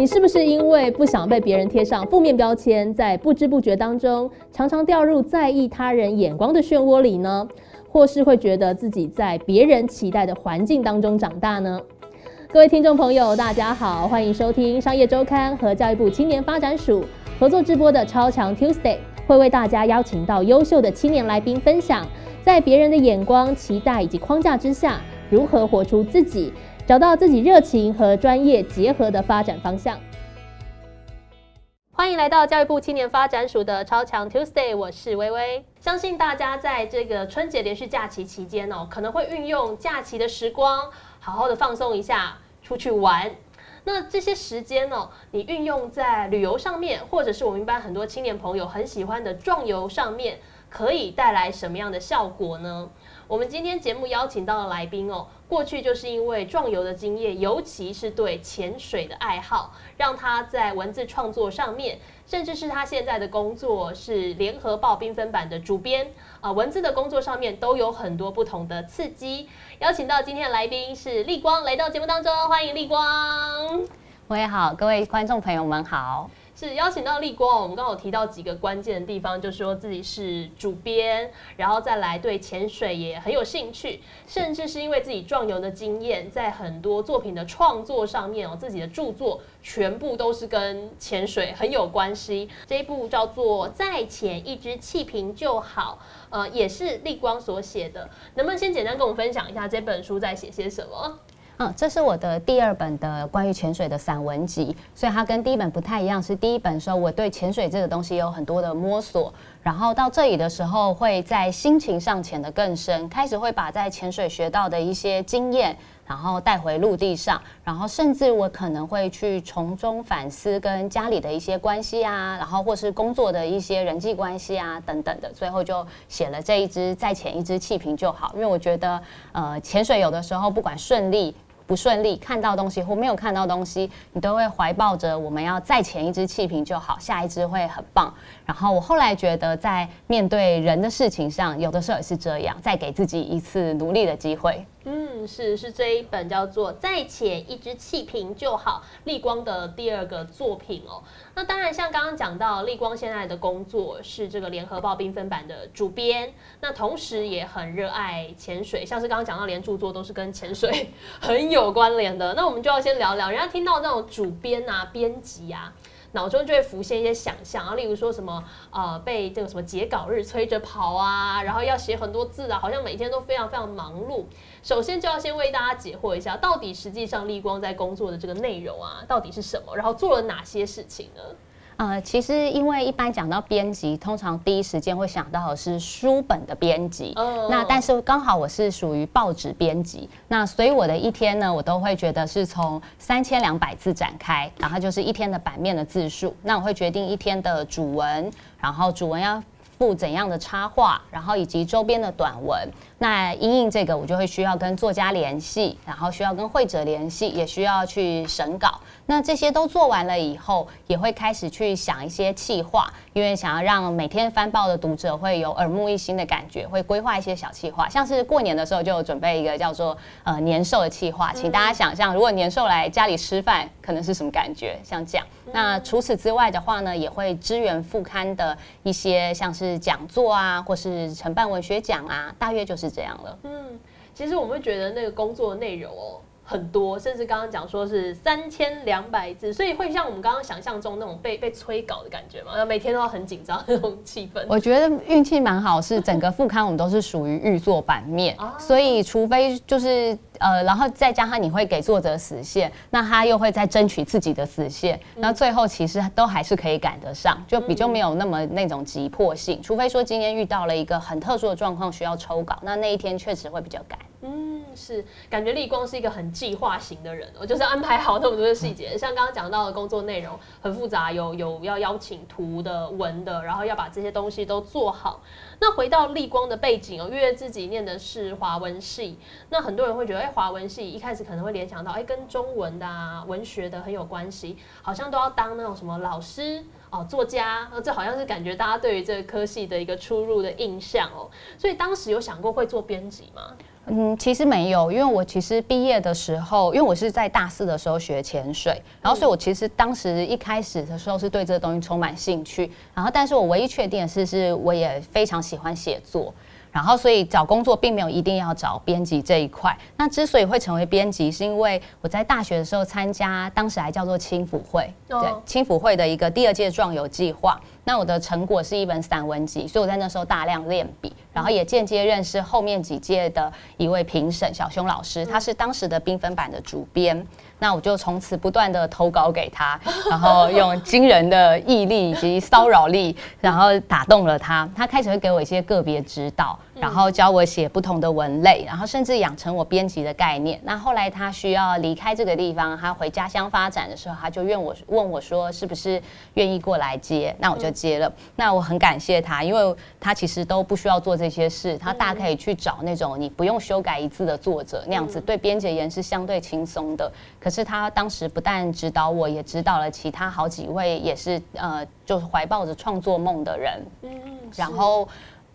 你是不是因为不想被别人贴上负面标签，在不知不觉当中常常掉入在意他人眼光的漩涡里呢？或是会觉得自己在别人期待的环境当中长大呢？各位听众朋友，大家好，欢迎收听商业周刊和教育部青年发展署合作直播的超强 Tuesday，会为大家邀请到优秀的青年来宾分享，在别人的眼光、期待以及框架之下，如何活出自己。找到自己热情和专业结合的发展方向。欢迎来到教育部青年发展署的超强 Tuesday，我是微微。相信大家在这个春节连续假期期间哦，可能会运用假期的时光，好好的放松一下，出去玩。那这些时间呢，你运用在旅游上面，或者是我们一般很多青年朋友很喜欢的壮游上面，可以带来什么样的效果呢？我们今天节目邀请到的来宾哦，过去就是因为壮游的经验，尤其是对潜水的爱好，让他在文字创作上面，甚至是他现在的工作是联合报缤纷版的主编啊，文字的工作上面都有很多不同的刺激。邀请到今天的来宾是立光，来到节目当中，欢迎立光。喂，好，各位观众朋友们好。是邀请到立光，我们刚好提到几个关键的地方，就说自己是主编，然后再来对潜水也很有兴趣，甚至是因为自己壮游的经验，在很多作品的创作上面哦，自己的著作全部都是跟潜水很有关系。这一部叫做《再潜一只气瓶就好》，呃，也是立光所写的，能不能先简单跟我们分享一下这本书在写些什么？嗯，这是我的第二本的关于潜水的散文集，所以它跟第一本不太一样。是第一本时候我对潜水这个东西有很多的摸索，然后到这里的时候会在心情上潜得更深，开始会把在潜水学到的一些经验，然后带回陆地上，然后甚至我可能会去从中反思跟家里的一些关系啊，然后或是工作的一些人际关系啊等等的，最后就写了这一支再潜一支气瓶就好，因为我觉得呃潜水有的时候不管顺利。不顺利，看到东西或没有看到东西，你都会怀抱着我们要再前一支气瓶就好，下一支会很棒。然后我后来觉得，在面对人的事情上，有的时候也是这样，再给自己一次努力的机会。嗯，是是这一本叫做《再潜一支气瓶就好》立光的第二个作品哦。那当然，像刚刚讲到，立光现在的工作是这个联合报缤纷版的主编，那同时也很热爱潜水，像是刚刚讲到，连著作都是跟潜水 很有关联的。那我们就要先聊聊，人家听到那种主编啊、编辑啊。脑中就会浮现一些想象啊，例如说什么呃被这个什么截稿日催着跑啊，然后要写很多字啊，好像每天都非常非常忙碌。首先就要先为大家解惑一下，到底实际上立光在工作的这个内容啊，到底是什么，然后做了哪些事情呢？呃，其实因为一般讲到编辑，通常第一时间会想到的是书本的编辑。那但是刚好我是属于报纸编辑，那所以我的一天呢，我都会觉得是从三千两百字展开，然后就是一天的版面的字数。那我会决定一天的主文，然后主文要附怎样的插画，然后以及周边的短文。那因应这个，我就会需要跟作家联系，然后需要跟会者联系，也需要去审稿。那这些都做完了以后，也会开始去想一些企划，因为想要让每天翻报的读者会有耳目一新的感觉，会规划一些小企划，像是过年的时候就准备一个叫做呃年兽的企划，请大家想象，如果年兽来家里吃饭，可能是什么感觉？像这样。那除此之外的话呢，也会支援副刊的一些像是讲座啊，或是承办文学奖啊，大约就是。这样了，嗯，其实我们会觉得那个工作内容哦很多，甚至刚刚讲说是三千两百字，所以会像我们刚刚想象中那种被被催稿的感觉嘛，每天都要很紧张那种气氛。我觉得运气蛮好，是整个副刊我们都是属于预作版面，所以除非就是。呃，然后再加上你会给作者死线，那他又会再争取自己的死线，那最后其实都还是可以赶得上，就比较没有那么那种急迫性。除非说今天遇到了一个很特殊的状况需要抽稿，那那一天确实会比较赶。嗯，是感觉立光是一个很计划型的人，我就是安排好那么多的细节，像刚刚讲到的工作内容很复杂，有有要邀请图的、文的，然后要把这些东西都做好。那回到立光的背景哦，因为自己念的是华文系，那很多人会觉得，哎，华文系一开始可能会联想到，哎，跟中文的啊、文学的很有关系，好像都要当那种什么老师哦、作家，这好像是感觉大家对于这个科系的一个出入的印象哦。所以当时有想过会做编辑吗？嗯，其实没有，因为我其实毕业的时候，因为我是在大四的时候学潜水，然后所以我其实当时一开始的时候是对这个东西充满兴趣，然后但是我唯一确定的是，是我也非常喜欢写作。然后，所以找工作并没有一定要找编辑这一块。那之所以会成为编辑，是因为我在大学的时候参加，当时还叫做青辅会，对，青辅会的一个第二届壮游计划。那我的成果是一本散文集，所以我在那时候大量练笔，然后也间接认识后面几届的一位评审小熊老师，他是当时的缤纷版的主编。那我就从此不断的投稿给他，然后用惊人的毅力以及骚扰力，然后打动了他。他开始会给我一些个别指导，然后教我写不同的文类，然后甚至养成我编辑的概念。那后来他需要离开这个地方，他回家乡发展的时候，他就愿我问我说是不是愿意过来接？那我就接了。那我很感谢他，因为他其实都不需要做这些事，他大可以去找那种你不用修改一字的作者，那样子对编辑而言是相对轻松的。可是他当时不但指导我，也指导了其他好几位，也是呃，就是怀抱着创作梦的人。嗯嗯。然后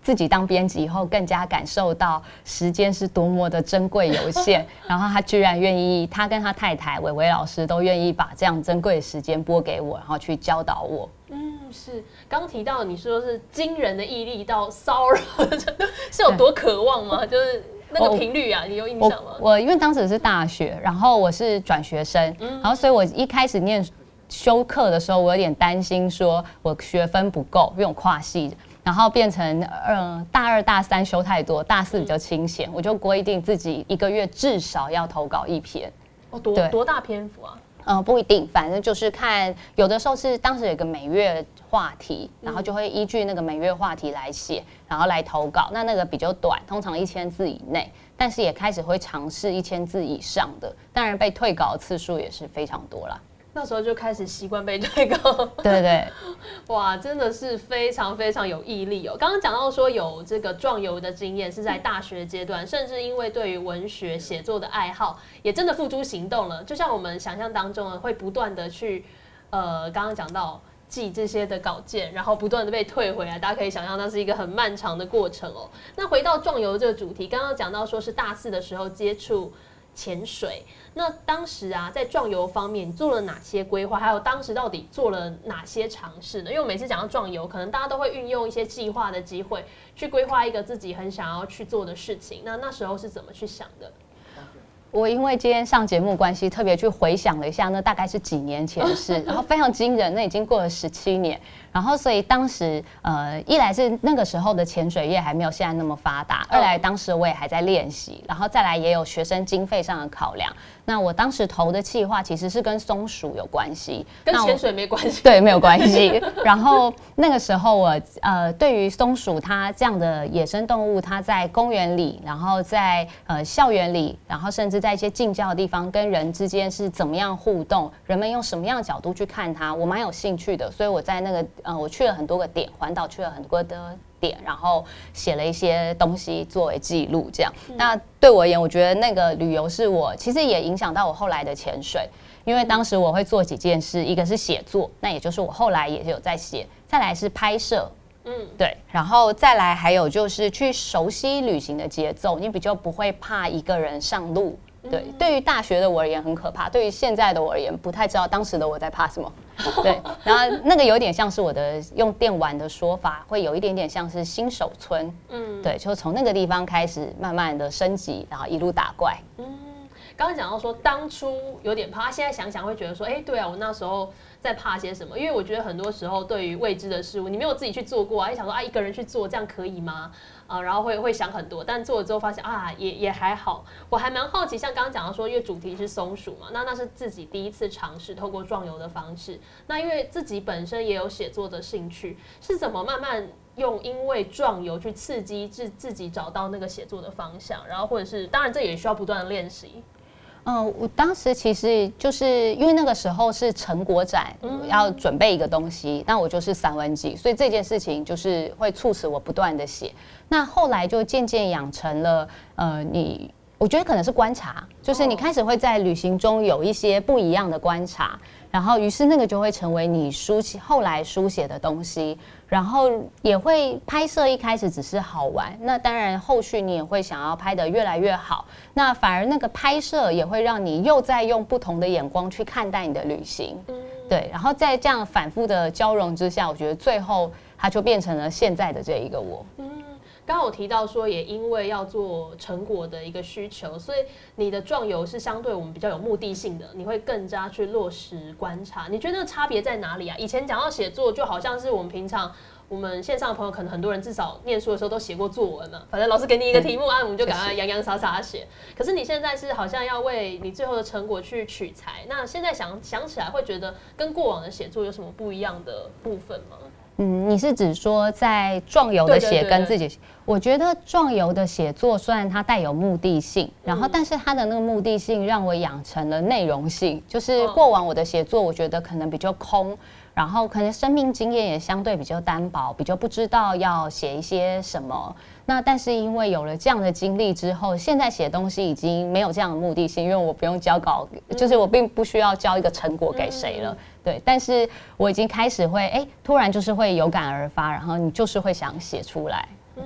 自己当编辑以后，更加感受到时间是多么的珍贵有限。然后他居然愿意，他跟他太太伟伟老师都愿意把这样珍贵的时间拨给我，然后去教导我。嗯，是。刚提到你说是惊人的毅力到骚扰，是有多渴望吗？就是。那个频率啊，你有印象吗？我因为当时是大学，然后我是转学生，然后所以我一开始念修课的时候，我有点担心，说我学分不够，因为我跨系，然后变成嗯大二大三修太多，大四比较清闲，我就规定自己一个月至少要投稿一篇。哦，多多大篇幅啊？嗯，不一定，反正就是看，有的时候是当时有个每月话题，然后就会依据那个每月话题来写，然后来投稿。那那个比较短，通常一千字以内，但是也开始会尝试一千字以上的，当然被退稿次数也是非常多了。那时候就开始习惯被退稿，对对，哇，真的是非常非常有毅力哦。刚刚讲到说有这个壮游的经验是在大学阶段，甚至因为对于文学写作的爱好，也真的付诸行动了。就像我们想象当中呢，会不断的去，呃，刚刚讲到寄这些的稿件，然后不断的被退回来，大家可以想象那是一个很漫长的过程哦。那回到壮游这个主题，刚刚讲到说是大四的时候接触。潜水，那当时啊，在壮游方面你做了哪些规划？还有当时到底做了哪些尝试呢？因为我每次讲到壮游，可能大家都会运用一些计划的机会去规划一个自己很想要去做的事情。那那时候是怎么去想的？我因为今天上节目关系，特别去回想了一下，那大概是几年前的事，然后非常惊人，那已经过了十七年。然后，所以当时，呃，一来是那个时候的潜水业还没有现在那么发达，二来当时我也还在练习，然后再来也有学生经费上的考量。那我当时投的计划其实是跟松鼠有关系，跟潜水没关系。对，没有关系。然后那个时候我，呃，对于松鼠它这样的野生动物，它在公园里，然后在呃校园里，然后甚至在一些近郊的地方跟人之间是怎么样互动，人们用什么样的角度去看它，我蛮有兴趣的。所以我在那个。嗯，我去了很多个点，环岛去了很多的点，然后写了一些东西作为记录。这样，那对我而言，我觉得那个旅游是我其实也影响到我后来的潜水，因为当时我会做几件事，一个是写作，那也就是我后来也有在写；再来是拍摄，嗯，对，然后再来还有就是去熟悉旅行的节奏，你比较不会怕一个人上路。对，对于大学的我而言很可怕，对于现在的我而言不太知道当时的我在怕什么。对，然后那个有点像是我的用电玩的说法，会有一点点像是新手村。嗯，对，就从那个地方开始慢慢的升级，然后一路打怪。嗯，刚刚讲到说当初有点怕，现在想想会觉得说，哎，对啊，我那时候在怕些什么？因为我觉得很多时候对于未知的事物，你没有自己去做过啊，你想说啊，一个人去做这样可以吗？啊，然后会会想很多，但做了之后发现啊，也也还好。我还蛮好奇，像刚刚讲到说，因为主题是松鼠嘛，那那是自己第一次尝试透过壮游的方式。那因为自己本身也有写作的兴趣，是怎么慢慢用因为壮游去刺激自自己找到那个写作的方向？然后或者是，当然这也需要不断的练习。嗯，我当时其实就是因为那个时候是成果展，要准备一个东西，那我就是散文集，所以这件事情就是会促使我不断的写。那后来就渐渐养成了，呃，你我觉得可能是观察，就是你开始会在旅行中有一些不一样的观察，然后于是那个就会成为你书写后来书写的东西，然后也会拍摄一开始只是好玩，那当然后续你也会想要拍得越来越好，那反而那个拍摄也会让你又在用不同的眼光去看待你的旅行，对，然后在这样反复的交融之下，我觉得最后它就变成了现在的这一个我。刚刚我提到说，也因为要做成果的一个需求，所以你的壮游是相对我们比较有目的性的，你会更加去落实观察。你觉得那差别在哪里啊？以前讲到写作，就好像是我们平常我们线上的朋友，可能很多人至少念书的时候都写过作文嘛，反正老师给你一个题目啊，我们就赶快洋洋洒洒写。可是你现在是好像要为你最后的成果去取材，那现在想想起来，会觉得跟过往的写作有什么不一样的部分吗？嗯，你是指说在壮游的写跟自己？我觉得壮游的写作虽然它带有目的性，然后但是它的那个目的性让我养成了内容性，就是过往我的写作，我觉得可能比较空，然后可能生命经验也相对比较单薄，比较不知道要写一些什么。那但是因为有了这样的经历之后，现在写东西已经没有这样的目的性，因为我不用交稿，就是我并不需要交一个成果给谁了。对，但是我已经开始会哎，突然就是会有感而发，然后你就是会想写出来。嗯，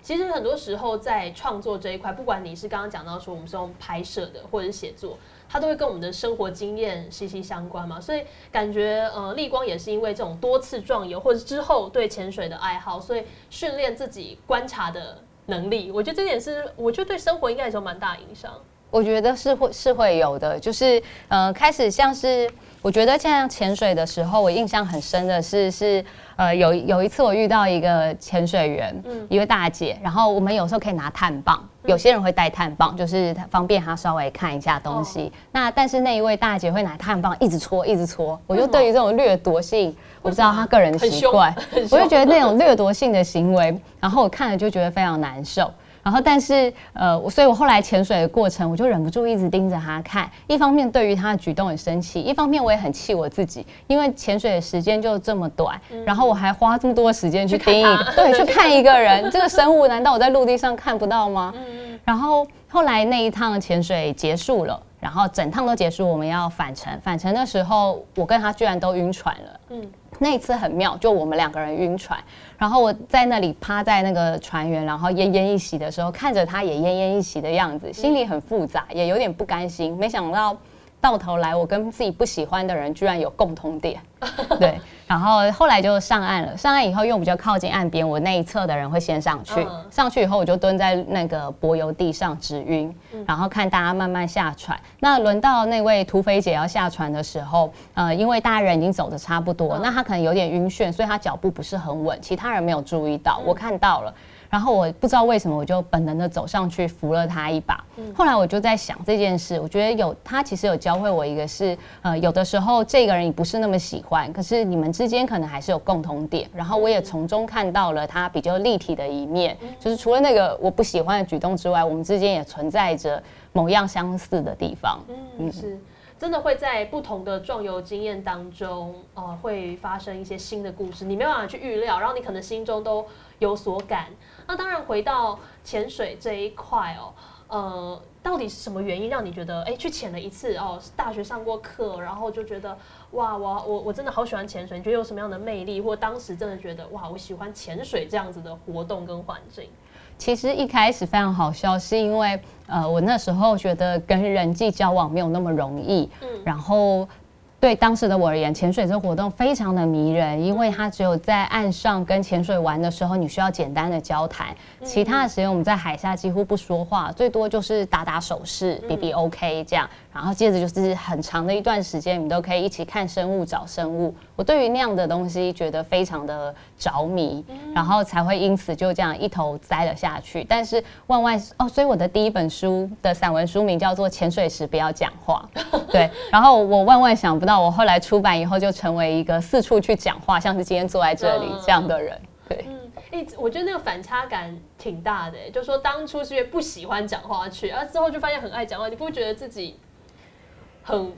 其实很多时候在创作这一块，不管你是刚刚讲到说我们是用拍摄的，或者是写作，它都会跟我们的生活经验息息相关嘛。所以感觉呃，立光也是因为这种多次壮游，或者之后对潜水的爱好，所以训练自己观察的能力。我觉得这点是，我觉得对生活应该也有蛮大影响。我觉得是会是会有的，就是呃，开始像是。我觉得像潜水的时候，我印象很深的是，是呃有有一次我遇到一个潜水员，一位大姐，然后我们有时候可以拿碳棒，有些人会带碳棒，就是方便他稍微看一下东西。那但是那一位大姐会拿碳棒一直搓，一直搓。我就对于这种掠夺性，我不知道她个人的习惯，我就觉得那种掠夺性的行为，然后我看了就觉得非常难受。然后，但是，呃，所以我后来潜水的过程，我就忍不住一直盯着他看。一方面对于他的举动很生气，一方面我也很气我自己，因为潜水的时间就这么短，然后我还花这么多时间去盯一个，对，去看一个人，这个生物难道我在陆地上看不到吗？然后后来那一趟潜水结束了，然后整趟都结束，我们要返程。返程的时候，我跟他居然都晕船了。嗯。那一次很妙，就我们两个人晕船，然后我在那里趴在那个船员，然后奄奄一息的时候，看着他也奄奄一息的样子，心里很复杂，也有点不甘心。没想到到头来，我跟自己不喜欢的人居然有共同点，对。然后后来就上岸了。上岸以后，因为比较靠近岸边，我那一侧的人会先上去。上去以后，我就蹲在那个柏油地上直晕，然后看大家慢慢下船。那轮到那位土匪姐要下船的时候，呃，因为大家人已经走的差不多，那她可能有点晕眩，所以她脚步不是很稳。其他人没有注意到，我看到了。然后我不知道为什么，我就本能的走上去扶了他一把。后来我就在想这件事，我觉得有他其实有教会我一个，是呃有的时候这个人你不是那么喜欢，可是你们之间可能还是有共同点。然后我也从中看到了他比较立体的一面，就是除了那个我不喜欢的举动之外，我们之间也存在着某样相似的地方。嗯，是。真的会在不同的壮游经验当中，呃，会发生一些新的故事，你没办法去预料，然后你可能心中都有所感。那当然，回到潜水这一块哦，呃，到底是什么原因让你觉得，哎，去潜了一次哦，大学上过课，然后就觉得，哇，我我我真的好喜欢潜水。你觉得有什么样的魅力，或当时真的觉得，哇，我喜欢潜水这样子的活动跟环境？其实一开始非常好笑，是因为呃，我那时候觉得跟人际交往没有那么容易，嗯，然后对当时的我而言，潜水这个活动非常的迷人，因为它只有在岸上跟潜水玩的时候，你需要简单的交谈，其他的时间我们在海下几乎不说话，最多就是打打手势，比比 OK 这样。然后接着就是很长的一段时间，你们都可以一起看生物、找生物。我对于那样的东西觉得非常的着迷，然后才会因此就这样一头栽了下去。但是万万哦，所以我的第一本书的散文书名叫做《潜水时不要讲话》。对，然后我万万想不到，我后来出版以后就成为一个四处去讲话，像是今天坐在这里这样的人。对，嗯，哎，我觉得那个反差感挺大的，就说当初是因为不喜欢讲话去，而之后就发现很爱讲话，你不会觉得自己？很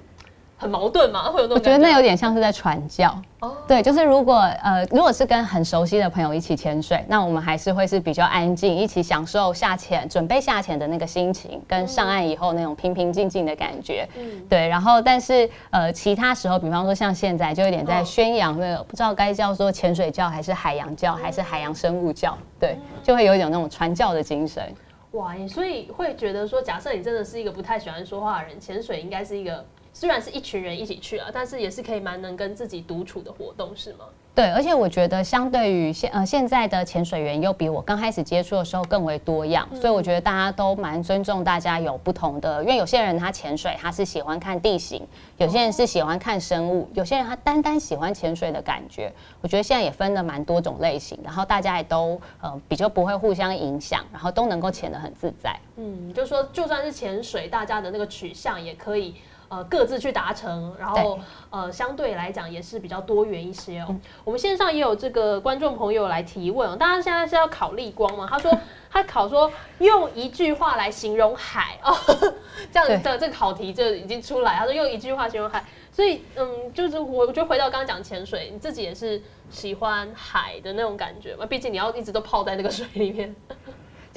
很矛盾吗？会有那种？我觉得那有点像是在传教。哦，对，就是如果呃，如果是跟很熟悉的朋友一起潜水，那我们还是会是比较安静，一起享受下潜、准备下潜的那个心情，跟上岸以后那种平平静静的感觉。嗯，对。然后，但是呃，其他时候，比方说像现在，就有点在宣扬那个，不知道该叫做潜水教，还是海洋教，还是海洋生物教？对，就会有一种那种传教的精神。哇，所以会觉得说，假设你真的是一个不太喜欢说话的人，潜水应该是一个。虽然是一群人一起去啊，但是也是可以蛮能跟自己独处的活动，是吗？对，而且我觉得相对于现呃现在的潜水员，又比我刚开始接触的时候更为多样，所以我觉得大家都蛮尊重大家有不同的，因为有些人他潜水他是喜欢看地形，有些人是喜欢看生物，有些人他单单喜欢潜水的感觉。我觉得现在也分了蛮多种类型，然后大家也都呃比较不会互相影响，然后都能够潜得很自在。嗯，就是说就算是潜水，大家的那个取向也可以。呃，各自去达成，然后呃，相对来讲也是比较多元一些哦。我们线上也有这个观众朋友来提问哦，大家现在是要考立光吗？他说 他考说用一句话来形容海哦，这样的这个考题就已经出来。他说用一句话形容海，所以嗯，就是我我觉得回到刚刚讲潜水，你自己也是喜欢海的那种感觉嘛？毕竟你要一直都泡在那个水里面。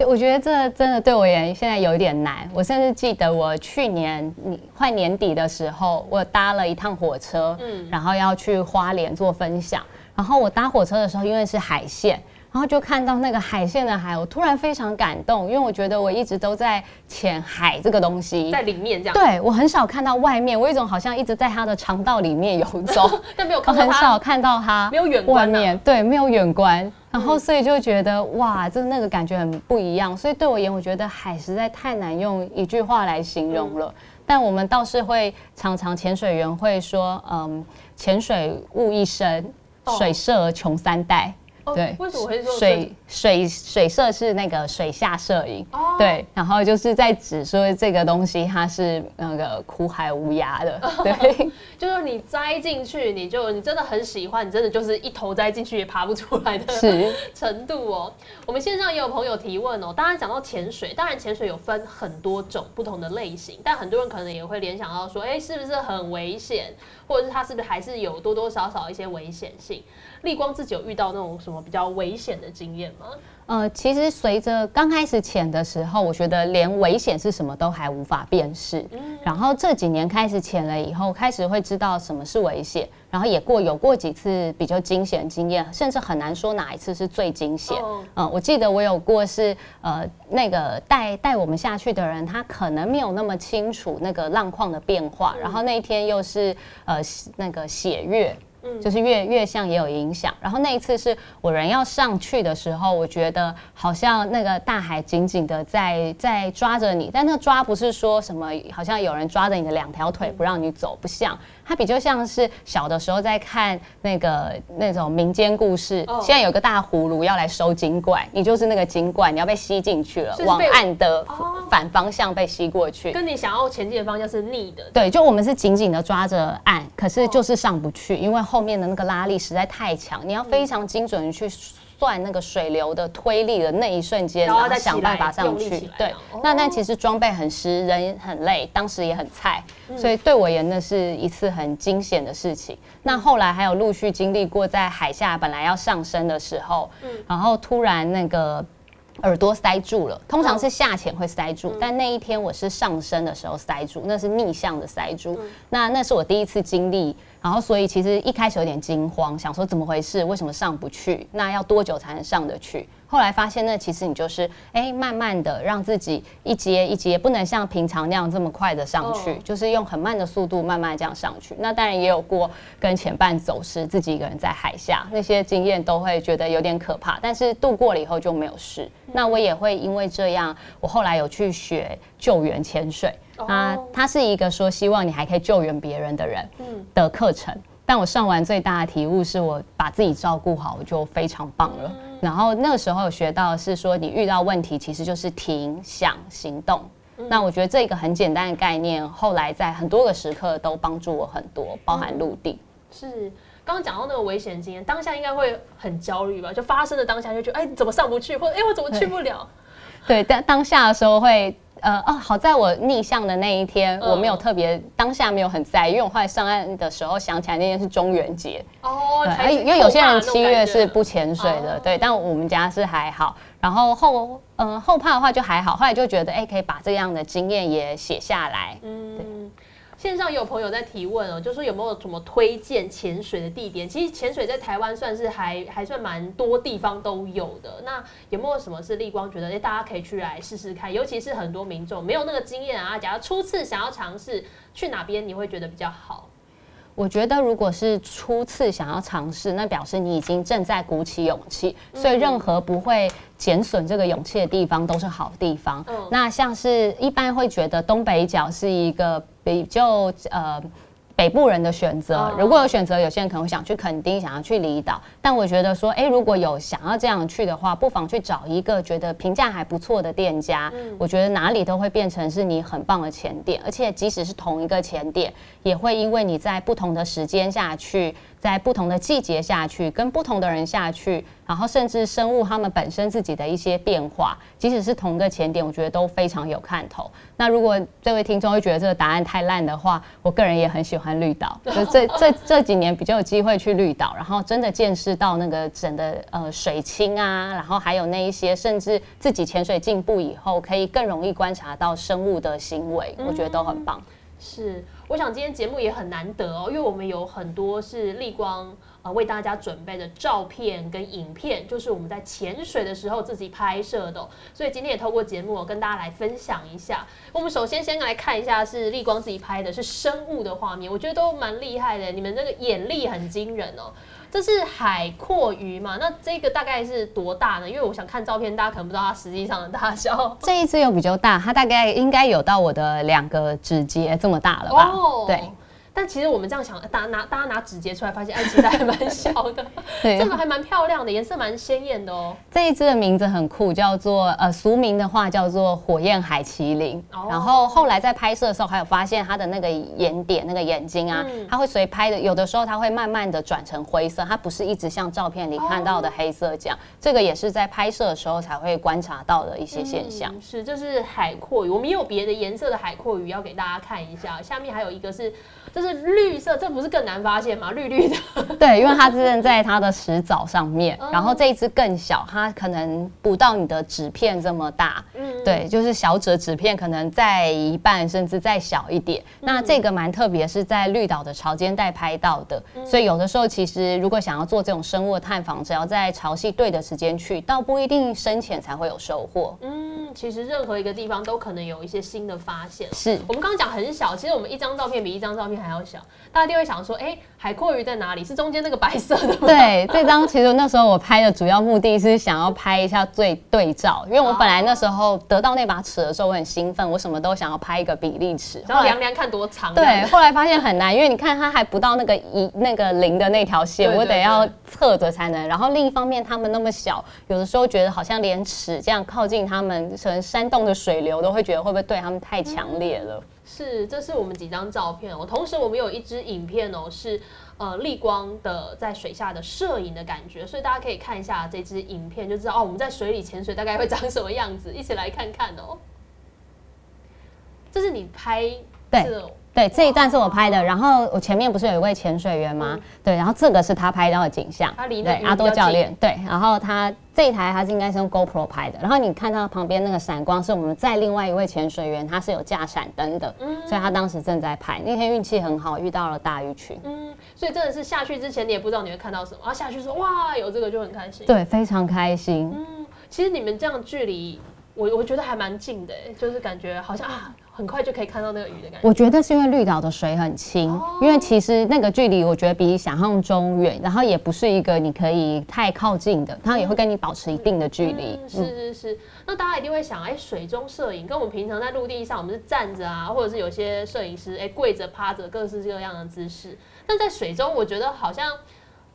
我觉得这真的对我而言现在有一点难。我甚至记得我去年快年底的时候，我搭了一趟火车，嗯，然后要去花莲做分享。然后我搭火车的时候，因为是海线，然后就看到那个海线的海，我突然非常感动，因为我觉得我一直都在潜海这个东西，在里面这样。对我很少看到外面，我有一种好像一直在它的肠道里面游走，但没有看到很少看到它，没有远观面，对，没有远观。然后，所以就觉得哇，这那个感觉很不一样。所以对我而言，我觉得海实在太难用一句话来形容了。但我们倒是会常常潜水员会说，嗯，潜水误一生，水摄穷三代。对，为什么会说水水水摄是那个水下摄影？哦对，然后就是在指说这个东西它是那个苦海无涯的，对，就是你栽进去，你就你真的很喜欢，你真的就是一头栽进去也爬不出来的 程度哦。我们线上也有朋友提问哦，当然讲到潜水，当然潜水有分很多种不同的类型，但很多人可能也会联想到说，哎，是不是很危险？或者是它是不是还是有多多少少一些危险性？立光自己有遇到那种什么比较危险的经验吗？呃，其实随着刚开始潜的时候，我觉得连危险是什么都还无法辨识。嗯，然后这几年开始潜了以后，开始会知道什么是危险，然后也过有过几次比较惊险经验，甚至很难说哪一次是最惊险。嗯，我记得我有过是呃那个带带我们下去的人，他可能没有那么清楚那个浪况的变化，然后那一天又是呃那个血月。就是月月相也有影响，然后那一次是我人要上去的时候，我觉得好像那个大海紧紧的在在抓着你，但那抓不是说什么，好像有人抓着你的两条腿不让你走，不像。它比较像是小的时候在看那个那种民间故事，现在有个大葫芦要来收金怪，你就是那个金怪，你要被吸进去了，往岸的反方向被吸过去，跟你想要前进的方向是逆的。对，就我们是紧紧的抓着岸，可是就是上不去，因为后面的那个拉力实在太强，你要非常精准的去。算那个水流的推力的那一瞬间，然后再想办法上去。对，那那其实装备很湿，人很累，当时也很菜，所以对我而言那是一次很惊险的事情。那后来还有陆续经历过，在海下本来要上升的时候，然后突然那个。耳朵塞住了，通常是下潜会塞住，但那一天我是上升的时候塞住，那是逆向的塞住。那那是我第一次经历，然后所以其实一开始有点惊慌，想说怎么回事，为什么上不去？那要多久才能上得去？后来发现，那其实你就是哎，慢慢的让自己一阶一阶，不能像平常那样这么快的上去，就是用很慢的速度慢慢这样上去。那当然也有过跟前伴走失，自己一个人在海下，那些经验都会觉得有点可怕，但是度过了以后就没有事。那我也会因为这样，我后来有去学救援潜水啊，它是一个说希望你还可以救援别人的人的课程。但我上完最大的体悟是我把自己照顾好，我就非常棒了。然后那个时候有学到是说，你遇到问题其实就是停、想、行动。那我觉得这个很简单的概念，后来在很多个时刻都帮助我很多，包含陆地。是刚刚讲到那个危险经验，当下应该会很焦虑吧？就发生的当下就觉得，哎，怎么上不去，或者哎，我怎么去不了？对，当当下的时候会呃哦，好在我逆向的那一天，我没有特别当下没有很在意，因为我后来上岸的时候想起来那天是中元节哦，对，因为有些人七月是不潜水的，对，但我们家是还好。然后后嗯后怕的话就还好，后来就觉得哎可以把这样的经验也写下来，嗯。线上有朋友在提问哦，就说有没有什么推荐潜水的地点？其实潜水在台湾算是还还算蛮多地方都有的。那有没有什么是立光觉得哎大家可以去来试试看？尤其是很多民众没有那个经验啊，假如初次想要尝试，去哪边你会觉得比较好？我觉得如果是初次想要尝试，那表示你已经正在鼓起勇气，所以任何不会减损这个勇气的地方都是好地方。那像是一般会觉得东北角是一个。比较呃北部人的选择，如果有选择，有些人可能会想去垦丁，想要去离岛。但我觉得说，哎，如果有想要这样去的话，不妨去找一个觉得评价还不错的店家。我觉得哪里都会变成是你很棒的前店，而且即使是同一个前店，也会因为你在不同的时间下去。在不同的季节下去，跟不同的人下去，然后甚至生物它们本身自己的一些变化，即使是同个前点，我觉得都非常有看头。那如果这位听众会觉得这个答案太烂的话，我个人也很喜欢绿岛，就这这这几年比较有机会去绿岛，然后真的见识到那个整的呃水清啊，然后还有那一些甚至自己潜水进步以后，可以更容易观察到生物的行为，我觉得都很棒。是，我想今天节目也很难得哦，因为我们有很多是立光呃为大家准备的照片跟影片，就是我们在潜水的时候自己拍摄的，所以今天也透过节目跟大家来分享一下。我们首先先来看一下是立光自己拍的，是生物的画面，我觉得都蛮厉害的，你们那个眼力很惊人哦。这是海阔鱼嘛？那这个大概是多大呢？因为我想看照片，大家可能不知道它实际上的大小。这一只有比较大，它大概应该有到我的两个指节这么大了吧？对。但其实我们这样想，大拿大家拿纸节出来，发现哎，其实还蛮小的，这个还蛮漂亮的，颜色蛮鲜艳的哦。这一只的名字很酷，叫做呃俗名的话叫做火焰海麒麟。然后后来在拍摄的时候，还有发现它的那个眼点、那个眼睛啊，它会随拍的，有的时候它会慢慢的转成灰色，它不是一直像照片里看到的黑色这样。这个也是在拍摄的时候才会观察到的一些现象。是，这是海阔鱼，我们也有别的颜色的海阔鱼要给大家看一下。下面还有一个是。这是绿色，这不是更难发现吗？绿绿的。对，因为它是在它的石藻上面，然后这一只更小，它可能不到你的纸片这么大。嗯，对，就是小纸纸片可能在一半，甚至再小一点。那这个蛮特别，是在绿岛的潮间带拍到的，所以有的时候其实如果想要做这种生物探访，只要在潮汐对的时间去，倒不一定深浅才会有收获。嗯，其实任何一个地方都可能有一些新的发现。是我们刚刚讲很小，其实我们一张照片比一张照片。还要小，大家就会想说，哎，海阔鱼在哪里？是中间那个白色的吗？对，这张其实那时候我拍的主要目的是想要拍一下最对照，因为我本来那时候得到那把尺的时候，我很兴奋，我什么都想要拍一个比例尺，然后量量看多长。对，后来发现很难，因为你看它还不到那个一那个零的那条线，我得要侧着才能。然后另一方面，它们那么小，有的时候觉得好像连尺这样靠近它们，可能山洞的水流都会觉得会不会对它们太强烈了。是，这是我们几张照片哦。同时，我们有一支影片哦，是呃逆光的在水下的摄影的感觉，所以大家可以看一下这支影片，就知道哦我们在水里潜水大概会长什么样子。一起来看看哦。这是你拍对对，这一段是我拍的。然后我前面不是有一位潜水员吗？对，然后这个是他拍到的景象。他离对阿多教练对，然后他。这一台他是应该是用 GoPro 拍的，然后你看到旁边那个闪光是我们在另外一位潜水员，他是有架闪灯的，嗯，所以他当时正在拍。那天运气很好，遇到了大鱼群，嗯，所以真的是下去之前你也不知道你会看到什么，然后下去说哇有这个就很开心，对，非常开心。嗯，其实你们这样距离。我我觉得还蛮近的，就是感觉好像啊，很快就可以看到那个鱼的感觉。我觉得是因为绿岛的水很清，因为其实那个距离我觉得比想象中远，然后也不是一个你可以太靠近的，它也会跟你保持一定的距离。是是是，那大家一定会想，哎，水中摄影跟我们平常在陆地上，我们是站着啊，或者是有些摄影师哎跪着、趴着，各式各样的姿势。但在水中，我觉得好像。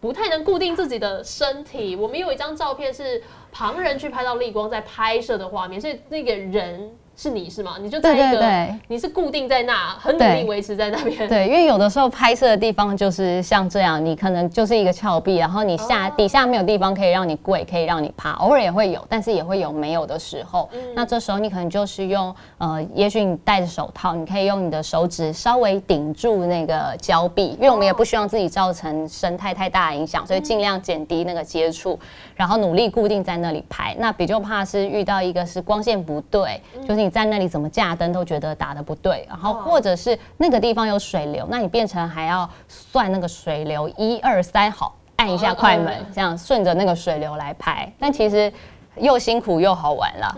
不太能固定自己的身体。我们有一张照片是旁人去拍到立光在拍摄的画面，所以那个人是你是吗？你就在一个，你是固定在那，很努力维持在那边。对，因为有的时候拍摄的地方就是像这样，你可能就是一个峭壁，然后你下底下没有地方可以让你跪，可以让你爬，偶尔也会有，但是也会有没有的时候。那这时候你可能就是用呃，也许你戴着手套，你可以用你的手指稍微顶住那个胶壁，因为我们也不希望自己造成生态太大的影响，所以尽量减低那个接触，然后努力固定在那里拍。那比较怕是遇到一个是光线不对，就是你在那里怎么架灯都觉得打的不对，然后或者是那个地方有水流，那你变成还要算那个水流，一二三，好按一下快门，这样顺着那个水流来拍，但其实又辛苦又好玩了。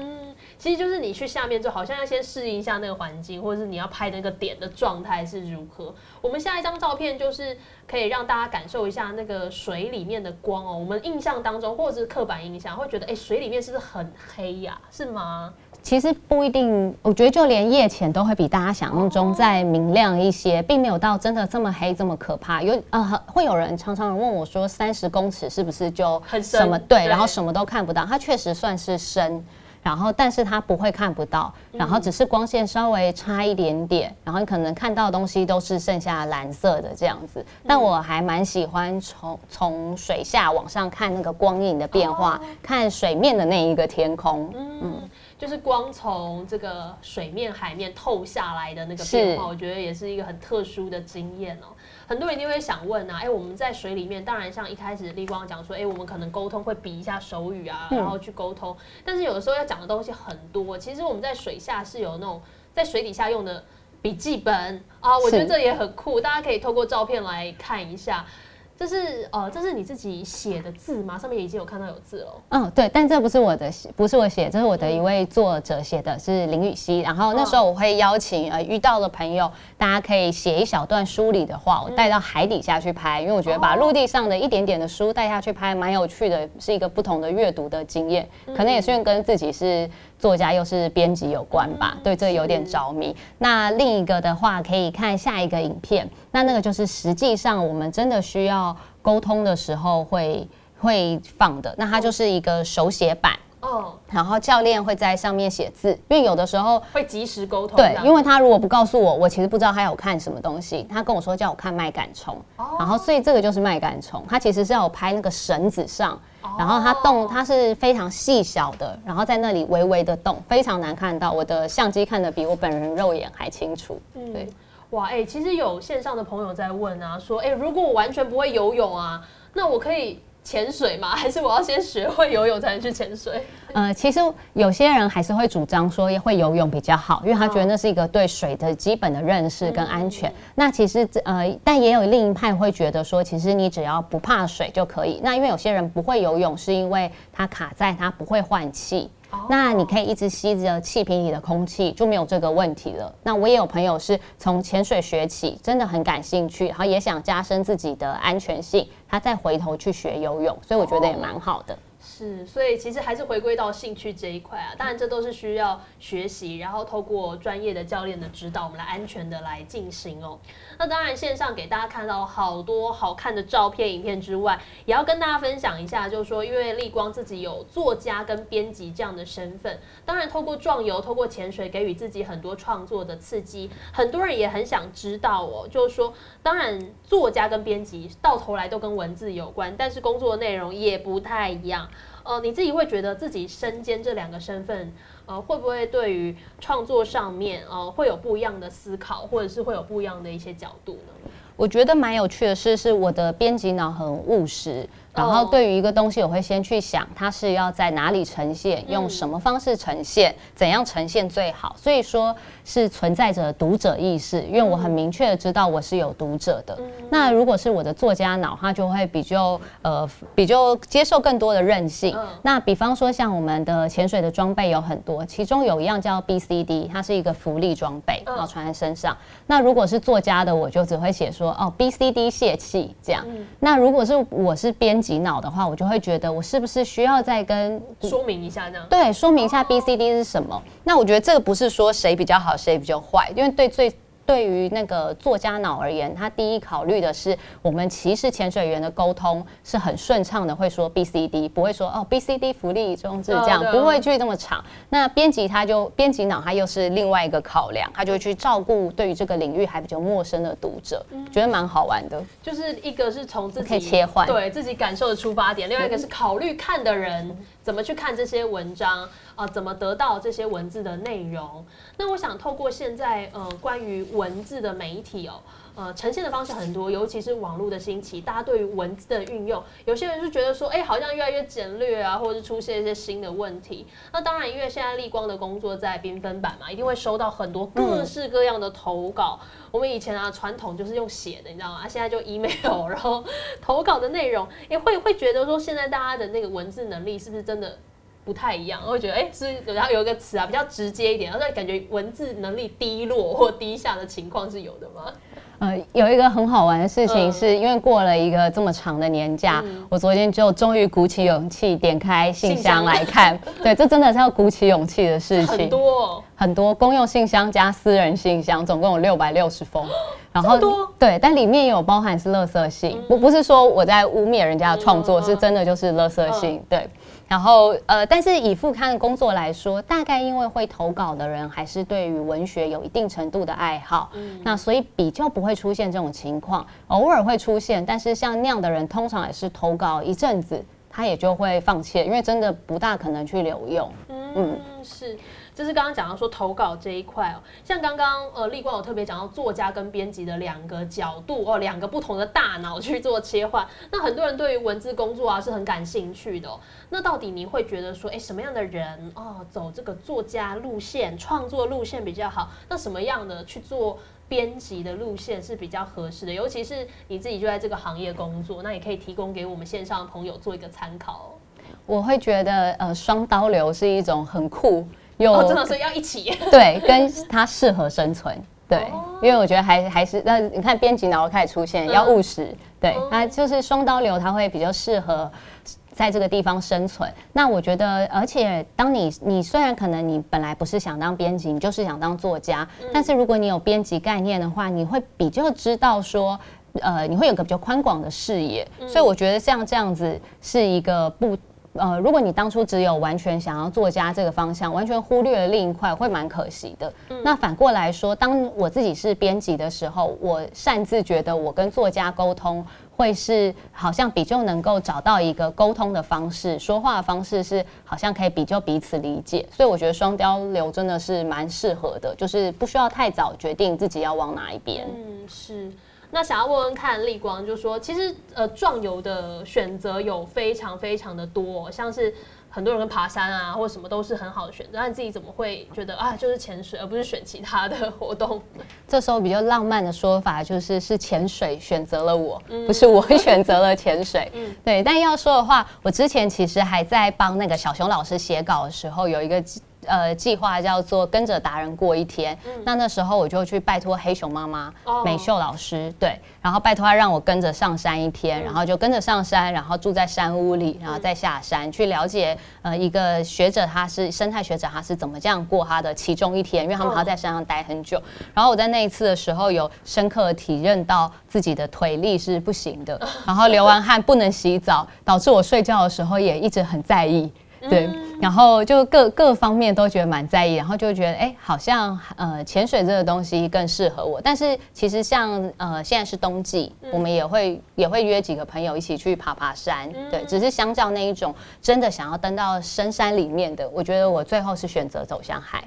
其实就是你去下面，就好像要先适应一下那个环境，或者是你要拍那个点的状态是如何。我们下一张照片就是可以让大家感受一下那个水里面的光哦。我们印象当中，或者是刻板印象，会觉得哎，水里面是不是很黑呀？是吗？其实不一定，我觉得就连夜潜都会比大家想象中再明亮一些，并没有到真的这么黑这么可怕。有呃，会有人常常问我说，三十公尺是不是就很什么对，然后什么都看不到？它确实算是深。然后，但是它不会看不到，然后只是光线稍微差一点点，然后你可能看到的东西都是剩下蓝色的这样子。但我还蛮喜欢从从水下往上看那个光影的变化，看水面的那一个天空。嗯，就是光从这个水面海面透下来的那个变化，我觉得也是一个很特殊的经验哦。很多人一定会想问啊，哎，我们在水里面，当然像一开始立光讲说，哎，我们可能沟通会比一下手语啊，然后去沟通。但是有的时候要讲的东西很多，其实我们在水下是有那种在水底下用的笔记本啊，我觉得这也很酷，大家可以透过照片来看一下。这是呃，这是你自己写的字吗？上面已经有看到有字了。嗯，对，但这不是我的，不是我写，这是我的一位作者写的，是林雨熙。然后那时候我会邀请呃遇到的朋友，大家可以写一小段书里的话，我带到海底下去拍，因为我觉得把陆地上的一点点的书带下去拍，蛮有趣的，是一个不同的阅读的经验。可能也是因为跟自己是。作家又是编辑有关吧？对，这有点着迷。那另一个的话，可以看下一个影片。那那个就是实际上我们真的需要沟通的时候会会放的。那它就是一个手写板。哦，然后教练会在上面写字，因为有的时候会及时沟通。对，因为他如果不告诉我，我其实不知道他有看什么东西。他跟我说叫我看麦秆虫，然后所以这个就是麦秆虫，他其实是要我拍那个绳子上，然后它动，它是非常细小的，然后在那里微微的动，非常难看到。我的相机看得比我本人肉眼还清楚。对，哇，哎，其实有线上的朋友在问啊，说，哎，如果我完全不会游泳啊，那我可以。潜水吗？还是我要先学会游泳才能去潜水？呃，其实有些人还是会主张说会游泳比较好，因为他觉得那是一个对水的基本的认识跟安全。那其实呃，但也有另一派会觉得说，其实你只要不怕水就可以。那因为有些人不会游泳，是因为他卡在他不会换气。那你可以一直吸着气瓶里的空气，就没有这个问题了。那我也有朋友是从潜水学起，真的很感兴趣，然后也想加深自己的安全性，他再回头去学游泳，所以我觉得也蛮好的。是，所以其实还是回归到兴趣这一块啊。当然，这都是需要学习，然后透过专业的教练的指导，我们来安全的来进行哦。那当然，线上给大家看到好多好看的照片、影片之外，也要跟大家分享一下，就是说，因为立光自己有作家跟编辑这样的身份，当然透过壮游、透过潜水，给予自己很多创作的刺激。很多人也很想知道哦，就是说，当然作家跟编辑到头来都跟文字有关，但是工作的内容也不太一样。呃，你自己会觉得自己身兼这两个身份，呃，会不会对于创作上面，呃，会有不一样的思考，或者是会有不一样的一些角度呢？我觉得蛮有趣的是，是我的编辑脑很务实。然后对于一个东西，我会先去想它是要在哪里呈现，用什么方式呈现，怎样呈现最好。所以说是存在着读者意识，因为我很明确的知道我是有读者的。那如果是我的作家脑，他就会比较呃比较接受更多的韧性。那比方说像我们的潜水的装备有很多，其中有一样叫 BCD，它是一个浮力装备，然后穿在身上。那如果是作家的，我就只会写说哦 BCD 泄气这样。那如果是我是编。洗脑的话，我就会觉得我是不是需要再跟说明一下这样？对，说明一下 B C D 是什么。那我觉得这个不是说谁比较好，谁比较坏，因为对最对于那个作家脑而言，他第一考虑的是我们其实潜水员的沟通是很顺畅的，会说 B C D，不会说哦 B C D 福利装置这样，不会去那么长。那编辑他就编辑脑，他又是另外一个考量，他就会去照顾对于这个领域还比较陌生的读者，觉得蛮好玩的。就是一个是从自己可以切换，对自己感受的出发点，另外一个是考虑看的人怎么去看这些文章。啊，怎么得到这些文字的内容？那我想透过现在呃关于文字的媒体哦，呃呈现的方式很多，尤其是网络的兴起，大家对于文字的运用，有些人是觉得说，哎，好像越来越简略啊，或者是出现一些新的问题。那当然，因为现在立光的工作在缤纷版嘛，一定会收到很多各式各样的投稿。我们以前啊传统就是用写的，你知道吗？现在就 email，然后投稿的内容，也会会觉得说，现在大家的那个文字能力是不是真的？不太一样，我会觉得，哎，是然后有一个词啊，比较直接一点，然后感觉文字能力低落或低下的情况是有的吗？呃，有一个很好玩的事情，是因为过了一个这么长的年假，我昨天就终于鼓起勇气点开信箱来看，对，这真的是要鼓起勇气的事情，很多。很多公用信箱加私人信箱，总共有六百六十封，然后多？对，但里面有包含是垃圾信，不不是说我在污蔑人家的创作，是真的就是垃圾信，对。然后，呃，但是以副刊的工作来说，大概因为会投稿的人还是对于文学有一定程度的爱好，那所以比较不会出现这种情况，偶尔会出现，但是像那样的人，通常也是投稿一阵子，他也就会放弃，因为真的不大可能去留用。嗯，是。这是刚刚讲到说投稿这一块哦，像刚刚呃立光有特别讲到作家跟编辑的两个角度哦，两个不同的大脑去做切换。那很多人对于文字工作啊是很感兴趣的。那到底你会觉得说，哎，什么样的人哦走这个作家路线、创作路线比较好？那什么样的去做编辑的路线是比较合适的？尤其是你自己就在这个行业工作，那也可以提供给我们线上的朋友做一个参考。我会觉得呃双刀流是一种很酷。有真的是要一起 对，跟它适合生存对，因为我觉得还还是那你看编辑脑开始出现要务实，对，那就是双刀流，它会比较适合在这个地方生存。那我觉得，而且当你你虽然可能你本来不是想当编辑，你就是想当作家，但是如果你有编辑概念的话，你会比较知道说，呃，你会有个比较宽广的视野。所以我觉得像这样子是一个不。呃，如果你当初只有完全想要作家这个方向，完全忽略了另一块，会蛮可惜的。那反过来说，当我自己是编辑的时候，我擅自觉得我跟作家沟通，会是好像比较能够找到一个沟通的方式，说话的方式是好像可以比较彼此理解。所以我觉得双雕流真的是蛮适合的，就是不需要太早决定自己要往哪一边。嗯，是。那想要问问看，立光就说，其实呃，壮游的选择有非常非常的多，像是很多人跟爬山啊，或什么都是很好的选择。那你自己怎么会觉得啊，就是潜水，而不是选其他的活动？这时候比较浪漫的说法就是，是潜水选择了我，不是我 选择了潜水。嗯，对。但要说的话，我之前其实还在帮那个小熊老师写稿的时候，有一个。呃，计划叫做跟着达人过一天。那那时候我就去拜托黑熊妈妈美秀老师，对，然后拜托他让我跟着上山一天，然后就跟着上山，然后住在山屋里，然后再下山去了解呃一个学者他是生态学者他是怎么这样过他的其中一天，因为他们还要在山上待很久。然后我在那一次的时候有深刻体认到自己的腿力是不行的，然后流完汗不能洗澡，导致我睡觉的时候也一直很在意。对，然后就各各方面都觉得蛮在意，然后就觉得哎，好像呃潜水这个东西更适合我。但是其实像呃现在是冬季，我们也会也会约几个朋友一起去爬爬山。对，只是相较那一种真的想要登到深山里面的，我觉得我最后是选择走向海。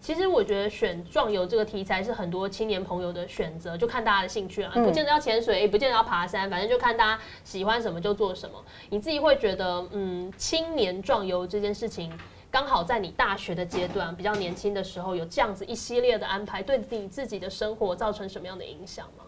其实我觉得选壮游这个题材是很多青年朋友的选择，就看大家的兴趣啊，不见得要潜水，也不见得要爬山，反正就看大家喜欢什么就做什么。你自己会觉得，嗯，青年壮游这件事情，刚好在你大学的阶段，比较年轻的时候，有这样子一系列的安排，对你自己的生活造成什么样的影响吗？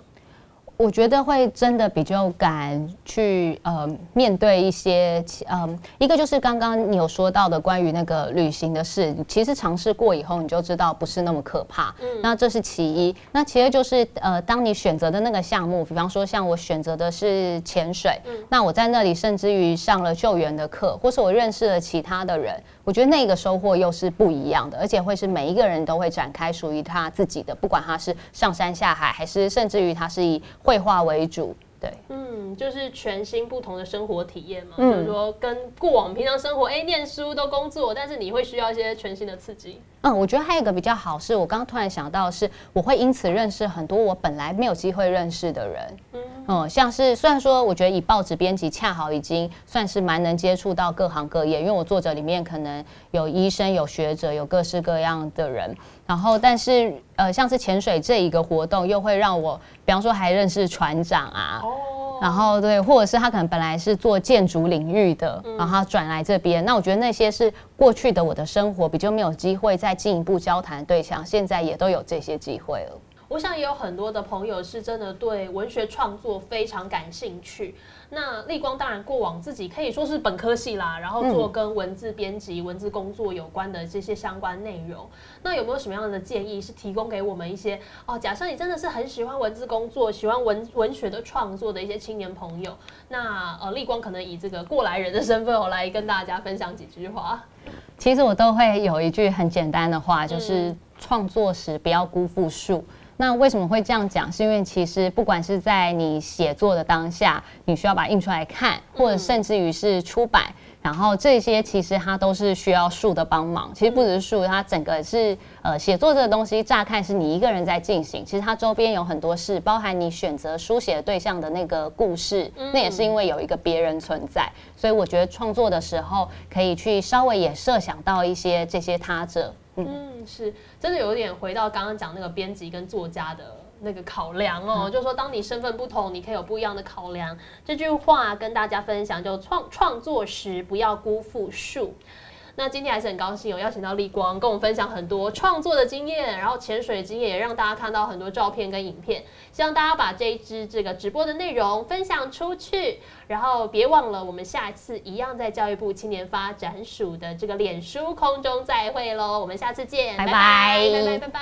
我觉得会真的比较敢去呃面对一些嗯，一个就是刚刚你有说到的关于那个旅行的事，其实尝试过以后你就知道不是那么可怕。嗯，那这是其一。那其二就是呃，当你选择的那个项目，比方说像我选择的是潜水，那我在那里甚至于上了救援的课，或是我认识了其他的人。我觉得那个收获又是不一样的，而且会是每一个人都会展开属于他自己的，不管他是上山下海，还是甚至于他是以绘画为主。对，嗯，就是全新不同的生活体验嘛，就是说跟过往平常生活，哎，念书都工作，但是你会需要一些全新的刺激。嗯，我觉得还有一个比较好是，我刚刚突然想到是，我会因此认识很多我本来没有机会认识的人。嗯，像是虽然说，我觉得以报纸编辑恰好已经算是蛮能接触到各行各业，因为我作者里面可能有医生、有学者、有各式各样的人。然后，但是呃，像是潜水这一个活动，又会让我，比方说还认识船长啊，然后对，或者是他可能本来是做建筑领域的，然后转来这边，那我觉得那些是过去的我的生活比较没有机会再进一步交谈对象，现在也都有这些机会了。我想也有很多的朋友是真的对文学创作非常感兴趣。那立光当然过往自己可以说是本科系啦，然后做跟文字编辑、文字工作有关的这些相关内容。那有没有什么样的建议是提供给我们一些哦？假设你真的是很喜欢文字工作、喜欢文文学的创作的一些青年朋友，那呃，立光可能以这个过来人的身份哦，来跟大家分享几句话。其实我都会有一句很简单的话，就是创作时不要辜负数。那为什么会这样讲？是因为其实不管是在你写作的当下，你需要把它印出来看，或者甚至于是出版，然后这些其实它都是需要树的帮忙。其实不只是树，它整个是呃写作这个东西，乍看是你一个人在进行，其实它周边有很多事，包含你选择书写对象的那个故事，那也是因为有一个别人存在。所以我觉得创作的时候，可以去稍微也设想到一些这些他者。嗯，是真的有点回到刚刚讲那个编辑跟作家的那个考量哦，就是说当你身份不同，你可以有不一样的考量。这句话跟大家分享，就创创作时不要辜负数。那今天还是很高兴有邀请到立光，跟我们分享很多创作的经验，然后潜水经验也让大家看到很多照片跟影片。希望大家把这一支这个直播的内容分享出去，然后别忘了我们下次一样在教育部青年发展署的这个脸书空中再会喽。我们下次见，拜拜拜拜拜拜。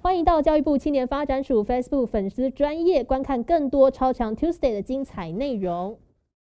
欢迎到教育部青年发展署 Facebook 粉丝专业观看更多超强 Tuesday 的精彩内容。